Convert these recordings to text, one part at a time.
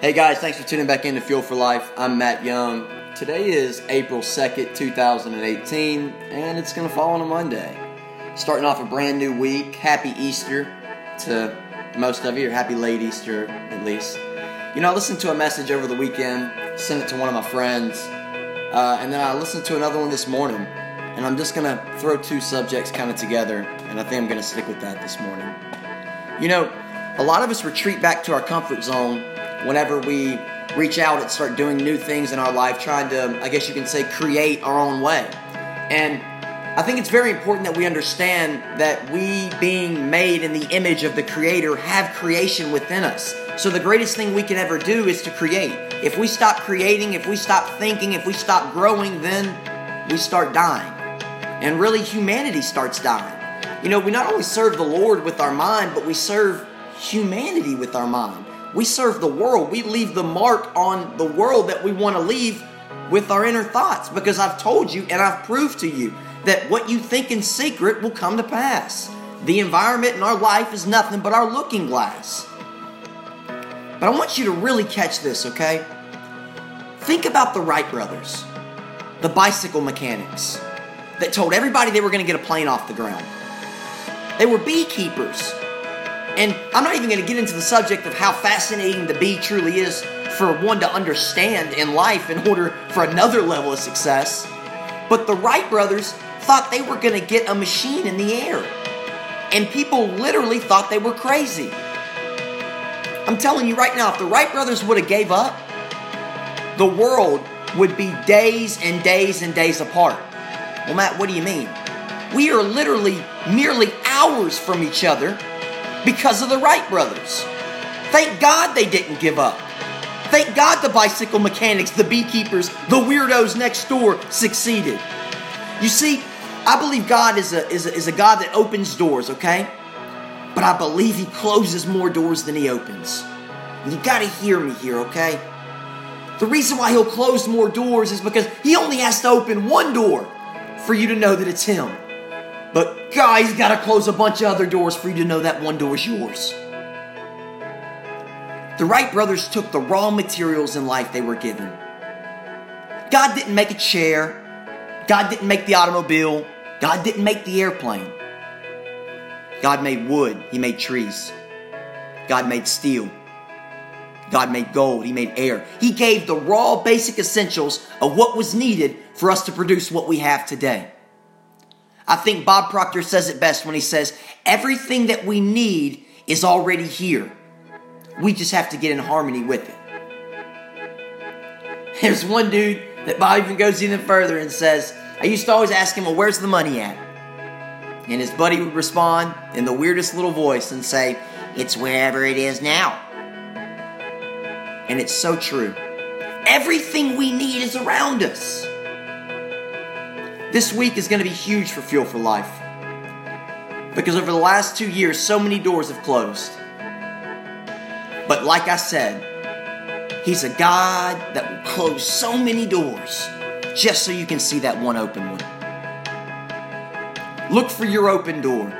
Hey guys, thanks for tuning back in to Fuel for Life. I'm Matt Young. Today is April 2nd, 2018, and it's going to fall on a Monday. Starting off a brand new week. Happy Easter to most of you, or happy late Easter at least. You know, I listened to a message over the weekend, sent it to one of my friends, uh, and then I listened to another one this morning. And I'm just going to throw two subjects kind of together, and I think I'm going to stick with that this morning. You know, a lot of us retreat back to our comfort zone whenever we reach out and start doing new things in our life, trying to, I guess you can say, create our own way. And I think it's very important that we understand that we, being made in the image of the Creator, have creation within us. So the greatest thing we can ever do is to create. If we stop creating, if we stop thinking, if we stop growing, then we start dying. And really, humanity starts dying. You know, we not only serve the Lord with our mind, but we serve humanity with our mind. We serve the world. We leave the mark on the world that we want to leave with our inner thoughts because I've told you and I've proved to you that what you think in secret will come to pass. The environment in our life is nothing but our looking glass. But I want you to really catch this, okay? Think about the Wright brothers, the bicycle mechanics that told everybody they were going to get a plane off the ground. They were beekeepers. And I'm not even going to get into the subject of how fascinating the bee truly is for one to understand in life in order for another level of success. But the Wright brothers thought they were going to get a machine in the air. And people literally thought they were crazy. I'm telling you right now, if the Wright brothers would have gave up, the world would be days and days and days apart. Well, Matt, what do you mean? We are literally merely hours from each other because of the Wright brothers. Thank God they didn't give up. Thank God the bicycle mechanics, the beekeepers, the weirdos next door succeeded. You see, I believe God is a, is a, is a God that opens doors, okay? But I believe He closes more doors than He opens. You gotta hear me here, okay? The reason why He'll close more doors is because He only has to open one door for you to know that it's Him. But God, He's gotta close a bunch of other doors for you to know that one door is yours. The Wright brothers took the raw materials in life they were given. God didn't make a chair. God didn't make the automobile. God didn't make the airplane. God made wood. He made trees. God made steel. God made gold. He made air. He gave the raw basic essentials of what was needed for us to produce what we have today. I think Bob Proctor says it best when he says, everything that we need is already here. We just have to get in harmony with it. There's one dude that Bob even goes even further and says, I used to always ask him, well, where's the money at? And his buddy would respond in the weirdest little voice and say, It's wherever it is now. And it's so true. Everything we need is around us. This week is going to be huge for Fuel for Life. Because over the last two years, so many doors have closed. But like I said, He's a God that will close so many doors just so you can see that one open one. Look for your open door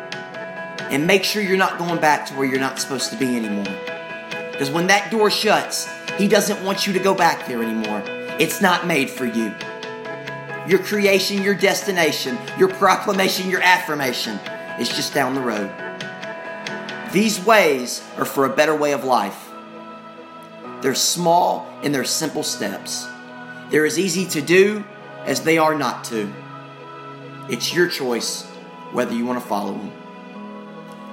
and make sure you're not going back to where you're not supposed to be anymore. Because when that door shuts, He doesn't want you to go back there anymore. It's not made for you. Your creation, your destination, your proclamation, your affirmation is just down the road. These ways are for a better way of life. They're small and they're simple steps. They're as easy to do as they are not to. It's your choice whether you want to follow them.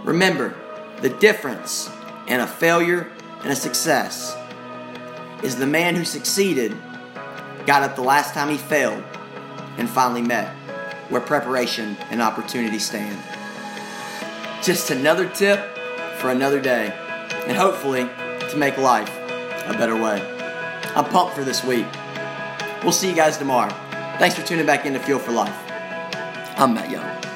Remember, the difference in a failure and a success is the man who succeeded got up the last time he failed and finally met where preparation and opportunity stand. Just another tip for another day, and hopefully to make life a better way. I'm pumped for this week. We'll see you guys tomorrow. Thanks for tuning back in to Fuel for Life. I'm Matt Young.